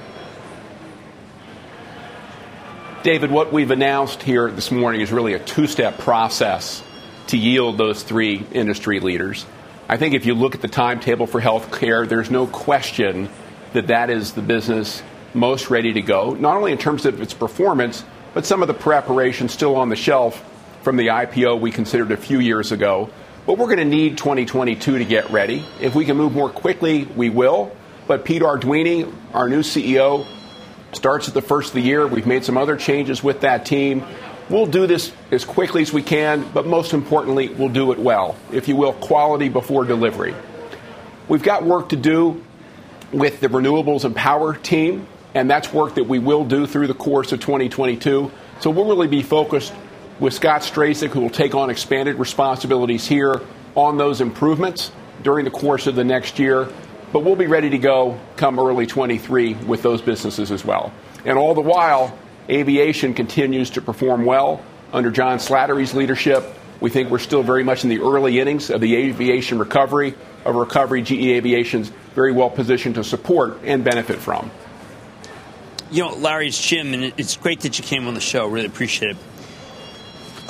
David, what we've announced here this morning is really a two step process to yield those three industry leaders. I think if you look at the timetable for healthcare, there's no question that that is the business most ready to go, not only in terms of its performance, but some of the preparation still on the shelf from the IPO we considered a few years ago. But we're going to need 2022 to get ready. If we can move more quickly, we will. But Pete Arduini, our new CEO, starts at the first of the year. We've made some other changes with that team. We'll do this as quickly as we can, but most importantly, we'll do it well. If you will, quality before delivery. We've got work to do with the renewables and power team, and that's work that we will do through the course of 2022. So we'll really be focused with Scott Strazik, who will take on expanded responsibilities here on those improvements during the course of the next year. But we'll be ready to go come early 23 with those businesses as well. And all the while, Aviation continues to perform well under John Slattery's leadership. We think we're still very much in the early innings of the aviation recovery, a recovery GE Aviation's very well positioned to support and benefit from.
You know, Larry, it's Jim, and it's great that you came on the show. Really appreciate it.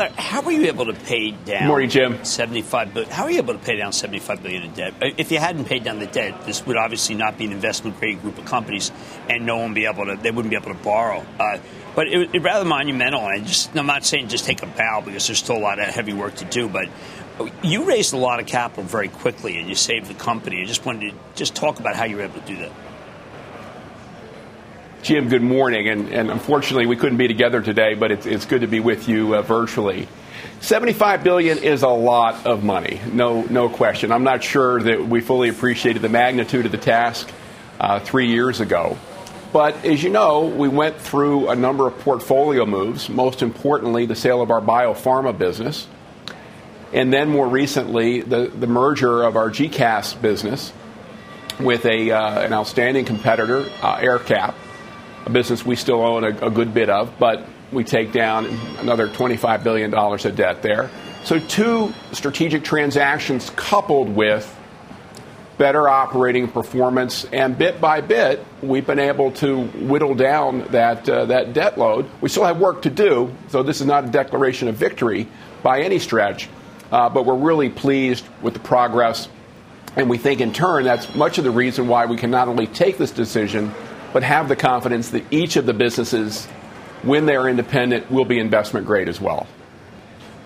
How were you able to pay down?
Morning, Jim.
Seventy-five billion. How are you able to pay down seventy-five billion in debt? If you hadn't paid down the debt, this would obviously not be an investment-grade group of companies, and no one be able to. They wouldn't be able to borrow. Uh, but it, it rather monumental. And just, I'm not saying just take a bow because there's still a lot of heavy work to do. But you raised a lot of capital very quickly, and you saved the company. I just wanted to just talk about how you were able to do that.
Jim, good morning. And, and unfortunately, we couldn't be together today, but it's, it's good to be with you uh, virtually. 75 billion is a lot of money, no, no question. I'm not sure that we fully appreciated the magnitude of the task uh, three years ago. But as you know, we went through a number of portfolio moves, most importantly, the sale of our biopharma business, and then more recently, the, the merger of our GECAS business with a, uh, an outstanding competitor, uh, AerCap a business we still own a, a good bit of, but we take down another $25 billion of debt there. So, two strategic transactions coupled with better operating performance, and bit by bit, we've been able to whittle down that, uh, that debt load. We still have work to do, so this is not a declaration of victory by any stretch, uh, but we're really pleased with the progress. And we think, in turn, that's much of the reason why we can not only take this decision, but have the confidence that each of the businesses, when they're independent, will be investment grade as well.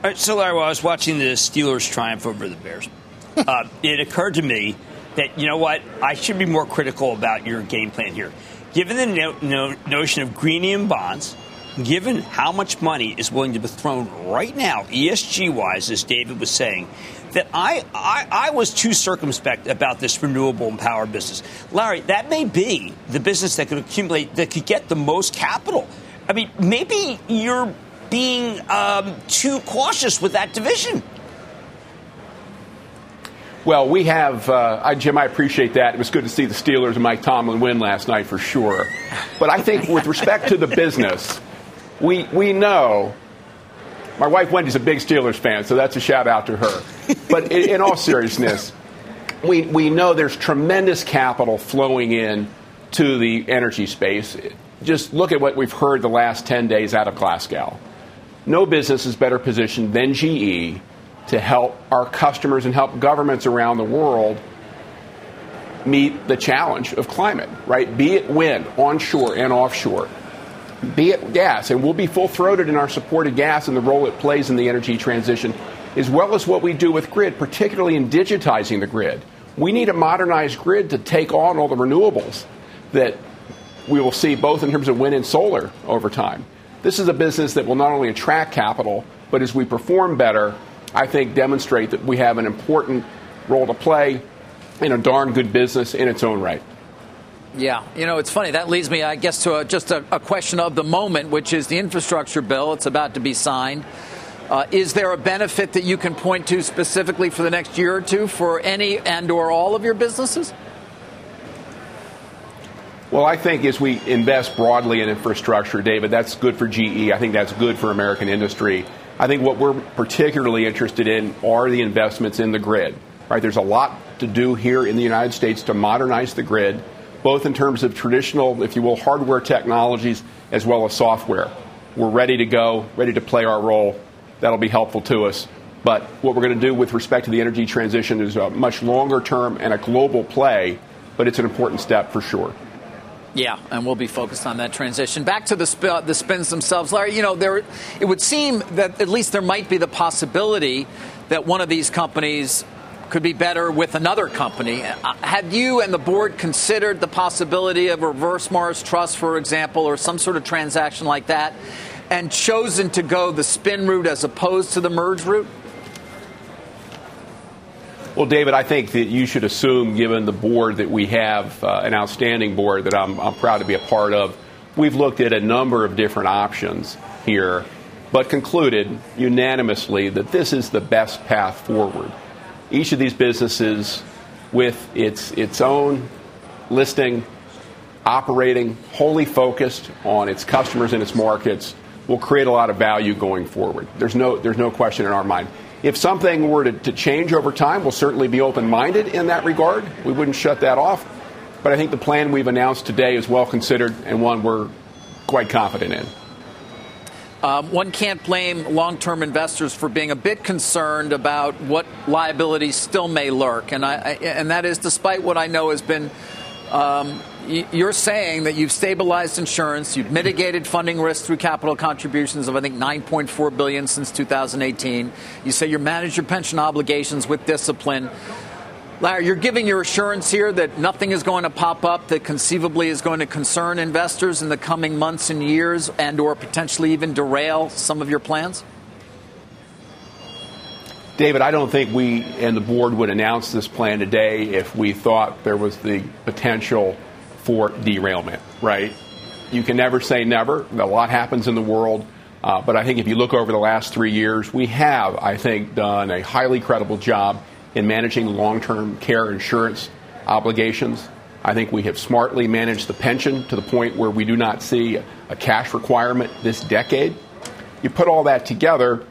All right, so Larry, while I was watching the Steelers triumph over the Bears, uh, it occurred to me that, you know what, I should be more critical about your game plan here. Given the no, no, notion of greenium bonds, given how much money is willing to be thrown right now, ESG wise, as David was saying, that I, I, I, was too circumspect about this renewable and power business. Larry, that may be the business that could accumulate, that could get the most capital. I mean, maybe you're being um, too cautious with that division.
Well, we have, uh, I, Jim, I appreciate that. It was good to see the Steelers and Mike Tomlin win last night for sure. But I think with respect to the business, we, we know my wife Wendy's a big Steelers fan, so that's a shout out to her. But in, in all seriousness, we, we know there's tremendous capital flowing in to the energy space. Just look at what we've heard the last 10 days out of Glasgow. No business is better positioned than GE to help our customers and help governments around the world meet the challenge of climate, right? Be it wind, onshore and offshore be it gas, and we'll be full throated in our support of gas and the role it plays in the energy transition, as well as what we do with grid, particularly in digitizing the grid. We need a modernized grid to take on all the renewables that we will see both in terms of wind and solar over time. This is a business that will not only attract capital, but as we perform better, I think demonstrate that we have an important role to play in a darn good business in its own right.
Yeah, you know, it's funny. That leads me, I guess, to a, just a, a, question of the moment, which is the infrastructure bill. It's about to be signed. Uh, is there a benefit that you can point to specifically for the next year or two for any and or all of your businesses?
Well, I think as we invest broadly in infrastructure, David, that's good for GE. I think that's good for American industry. I think what we're particularly interested in are the investments in the grid. Right? There's a lot to do here in the United States to modernize the grid both in terms of traditional, if you will, hardware technologies as well as software. We're ready to go, ready to play our role. That'll be helpful to us. But what we're going to do with respect to the energy transition is a much longer term and a global play, but it's an important step for sure.
Yeah, and we'll be focused on that transition. Back to the, sp- the spins themselves, Larry. You know, there it would seem that at least there might be the possibility that one of these companies could be better with another company. Have you and the board considered the possibility of a reverse Morris trust, for example, or some sort of transaction like that, and chosen to go the spin route as opposed to the merge route?
Well, David, I think that you should assume, given the board that we have, uh, an outstanding board that I'm, I'm proud to be a part of, we've looked at a number of different options here, but concluded unanimously that this is the best path forward. Each of these businesses, with its, its own listing, operating, wholly focused on its customers and its markets, will create a lot of value going forward. There's no, there's no question in our mind. If something were to, to change over time, we'll certainly be open minded in that regard. We wouldn't shut that off. But I think the plan we've announced today is well considered and one we're quite confident in.
Um, one can't blame long term investors for being a bit concerned about what liabilities still may lurk. And, I, I, and that is despite what I know has been um, you're saying that you've stabilized insurance, you've mitigated funding risk through capital contributions of I think 9.4 billion since 2018. You say you manage your pension obligations with discipline. Larry, you're giving your assurance here that nothing is going to pop up that conceivably is going to concern investors in the coming months and years and or potentially even derail some of your plans?
David, I don't think we and the board would announce this plan today if we thought there was the potential for derailment, right? You can never say never. A lot happens in the world. Uh, but I think if you look over the last three years, we have, I think, done a highly credible job in managing long term care insurance obligations. I think we have smartly managed the pension to the point where we do not see a cash requirement this decade. You put all that together,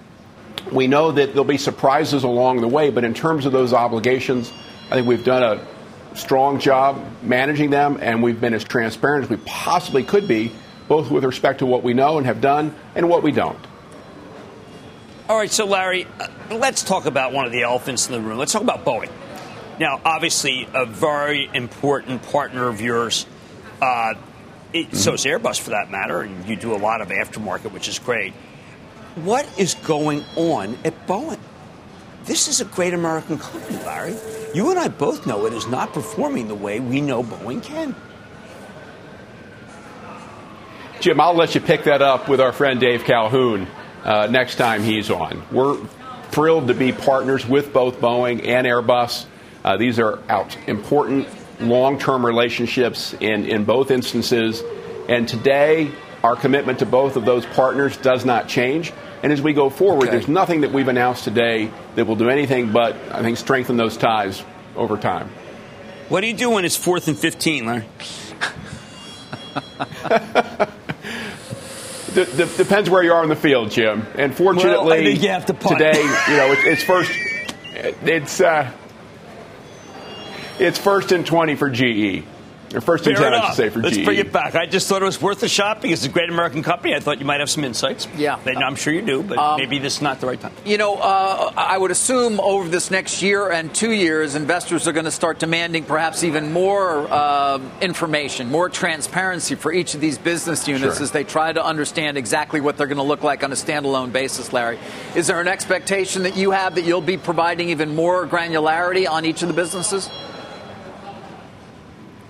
we know that there'll be surprises along the way, but in terms of those obligations, I think we've done a strong job managing them, and we've been as transparent as we possibly could be, both with respect to what we know and have done and what we don't.
All right, so Larry, uh, let's talk about one of the elephants in the room. Let's talk about Boeing. Now, obviously, a very important partner of yours. Uh, it, mm-hmm. So is Airbus, for that matter, and you do a lot of aftermarket, which is great. What is going on at Boeing? This is a great American company, Larry. You and I both know it is not performing the way we know Boeing can.
Jim, I'll let you pick that up with our friend Dave Calhoun uh, next time he's on. We're thrilled to be partners with both Boeing and Airbus. Uh, these are out, important long term relationships in, in both instances. And today, our commitment to both of those partners does not change. And as we go forward, okay. there's nothing that we've announced today that will do anything but, I think, strengthen those ties over time.
What do you do when it's fourth and 15, Larry?
D- d- depends where you are in the field, Jim. And fortunately, well,
you have to
today, you know, it's, it's first. It's uh, it's first and twenty for GE. Or first and ten, I should say, for
Let's
GE.
bring it back. I just thought it was worth a shot because it's a great American company. I thought you might have some insights.
Yeah.
I'm sure you do, but um, maybe this is not the right time.
You know, uh, I would assume over this next year and two years, investors are going to start demanding perhaps even more uh, information, more transparency for each of these business units sure. as they try to understand exactly what they're going to look like on a standalone basis, Larry. Is there an expectation that you have that you'll be providing even more granularity on each of the businesses?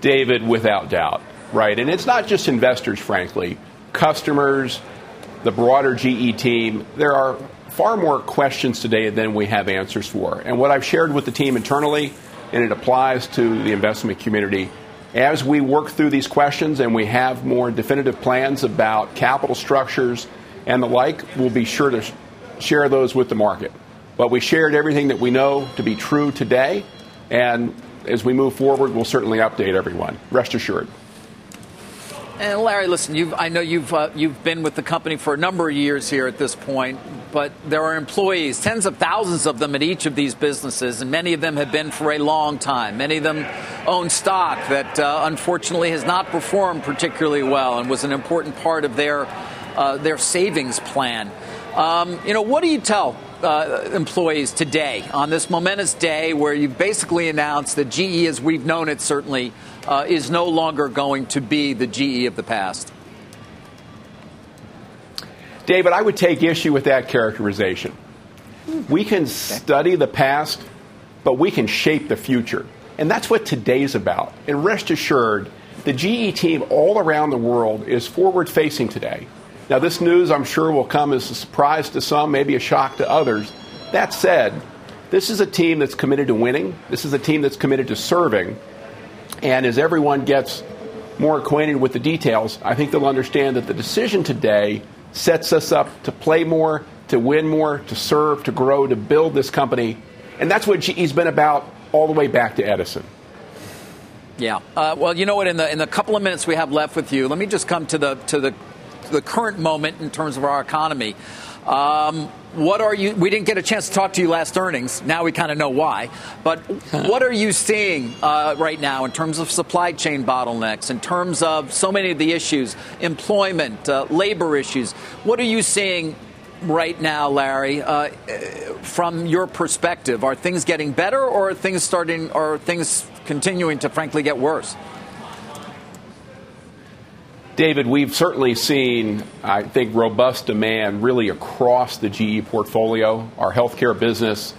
David, without doubt, right? And it's not just investors, frankly, customers, the broader GE team. There are far more questions today than we have answers for. And what I've shared with the team internally, and it applies to the investment community, as we work through these questions and we have more definitive plans about capital structures and the like, we'll be sure to share those with the market. But we shared everything that we know to be true today, and as we move forward, we'll certainly update everyone. Rest assured.
And Larry, listen, I know you've uh, you've been with the company for a number of years here at this point, but there are employees, tens of thousands of them at each of these businesses, and many of them have been for a long time. Many of them own stock that uh, unfortunately has not performed particularly well and was an important part of their uh, their savings plan. Um, you know, what do you tell uh, employees today on this momentous day where you've basically announced that GE, as we've known it, certainly uh, is no longer going to be the GE of the past?
David, I would take issue with that characterization. We can study the past, but we can shape the future. And that's what today's about. And rest assured, the GE team all around the world is forward facing today. Now, this news, I'm sure, will come as a surprise to some, maybe a shock to others. That said, this is a team that's committed to winning. This is a team that's committed to serving. And as everyone gets more acquainted with the details, I think they'll understand that the decision today sets us up to play more, to win more, to serve, to grow, to build this company. And that's what GE's been about all the way back to Edison.
Yeah. Uh, well, you know what? In the in the couple of minutes we have left with you, let me just come to the to the the current moment in terms of our economy. Um, what are you? We didn't get a chance to talk to you last earnings. Now we kind of know why. But what are you seeing uh, right now in terms of supply chain bottlenecks, in terms of so many of the issues, employment, uh, labor issues? What are you seeing right now, Larry, uh, from your perspective? Are things getting better, or are things starting, or are things continuing to, frankly, get worse?
David, we've certainly seen, I think, robust demand really across the GE portfolio. Our healthcare business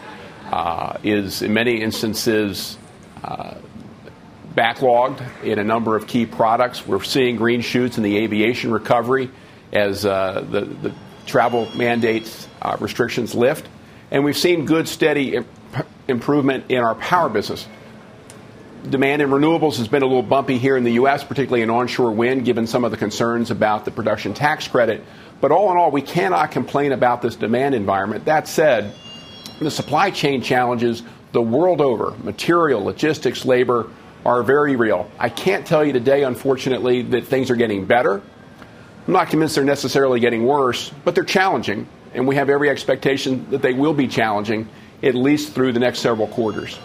uh, is, in many instances, uh, backlogged in a number of key products. We're seeing green shoots in the aviation recovery as uh, the, the, travel mandates uh, restrictions lift. And we've seen good, steady imp- improvement in our power business demand in renewables has been a little bumpy here in the U.S., particularly in onshore wind, given some of the concerns about the production tax credit. But all in all, we cannot complain about this demand environment. That said, the supply chain challenges the world over, material, logistics, labor, are very real. I can't tell you today, unfortunately, that things are getting better. I'm not convinced they're necessarily getting worse, but they're challenging, and we have every expectation that they will be challenging, at least through the next several quarters.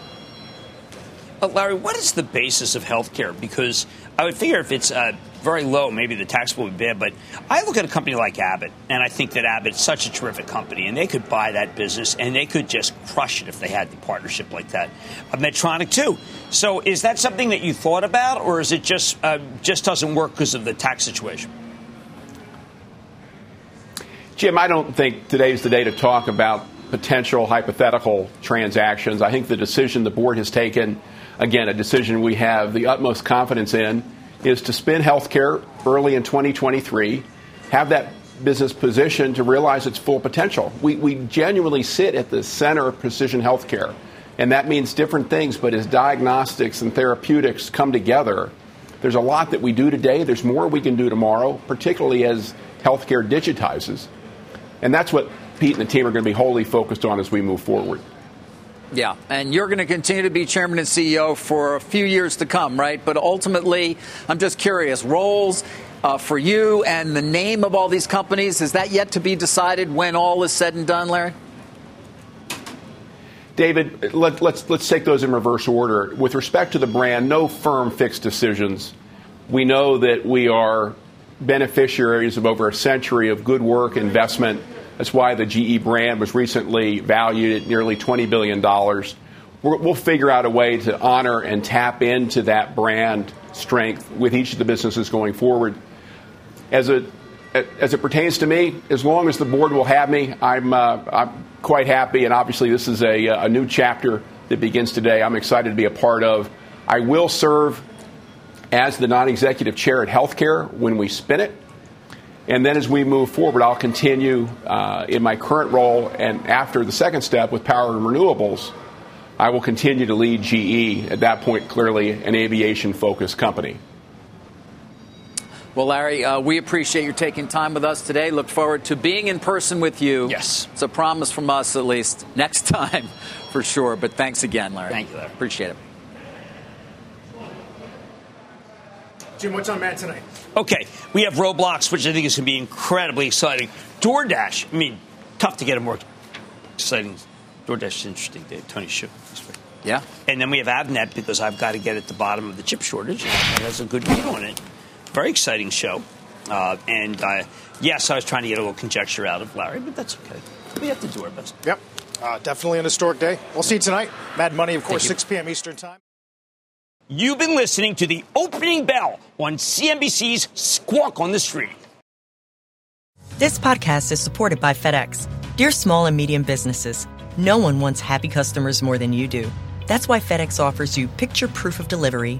Uh, Larry, what is the basis of health care? Because I would figure if it's uh, very low, maybe the tax will be bad. But I look at a company like Abbott, and I think that Abbott's such a terrific company, and they could buy that business, and they could just crush it if they had the partnership like that. Uh, Medtronic too. So is that something that you thought about, or is it just uh, just doesn't work because of the tax situation?
Jim, I don't think today's the day to talk about potential hypothetical transactions. I think the decision the board has taken again, a decision we have the utmost confidence in, is to spin healthcare early in 2023, have that business position to realize its full potential. We, we genuinely sit at the center of precision healthcare, and that means different things, but as diagnostics and therapeutics come together, there's a lot that we do today. There's more we can do tomorrow, particularly as healthcare digitizes. And that's what Pete and the team are going to be wholly focused on as we move forward.
Yeah, and you're going to continue to be chairman and CEO for a few years to come, right? But ultimately, I'm just curious roles uh, for you and the name of all these companies, is that yet to be decided when all is said and done, Larry?
David, let, let's, let's take those in reverse order. With respect to the brand, no firm fixed decisions. We know that we are beneficiaries of over a century of good work, investment, that's why the GE brand was recently valued at nearly $20 billion. We'll figure out a way to honor and tap into that brand strength with each of the businesses going forward. As it, as it pertains to me, as long as the board will have me, I'm, uh, I'm quite happy. And obviously, this is a, a new chapter that begins today. I'm excited to be a part of. I will serve as the non executive chair at healthcare when we spin it. And then as we move forward, I'll continue uh, in my current role. And after the second step with power and renewables, I will continue to lead GE, at that point, clearly an aviation focused company.
Well, Larry, uh, we appreciate you taking time with us today. Look forward to being in person with you.
Yes.
It's a promise from us, at least, next time for sure. But thanks again, Larry.
Thank you, Larry.
Appreciate it.
Jim, what's on Mad tonight?
Okay, we have Roblox, which I think is going to be incredibly exciting. DoorDash, I mean, tough to get a more exciting. DoorDash is interesting. Day. Tony Xu.
Yeah.
And then we have Avnet because I've got to get at the bottom of the chip shortage. And it has a good read on it. Very exciting show. Uh, and uh, yes, I was trying to get a little conjecture out of Larry, but that's okay. We have to do our best.
Yep. Uh, definitely an historic day. We'll see you tonight. Mad Money, of course, 6 p.m. Eastern Time.
You've been listening to the opening bell on CNBC's Squawk on the Street.
This podcast is supported by FedEx. Dear small and medium businesses, no one wants happy customers more than you do. That's why FedEx offers you picture proof of delivery,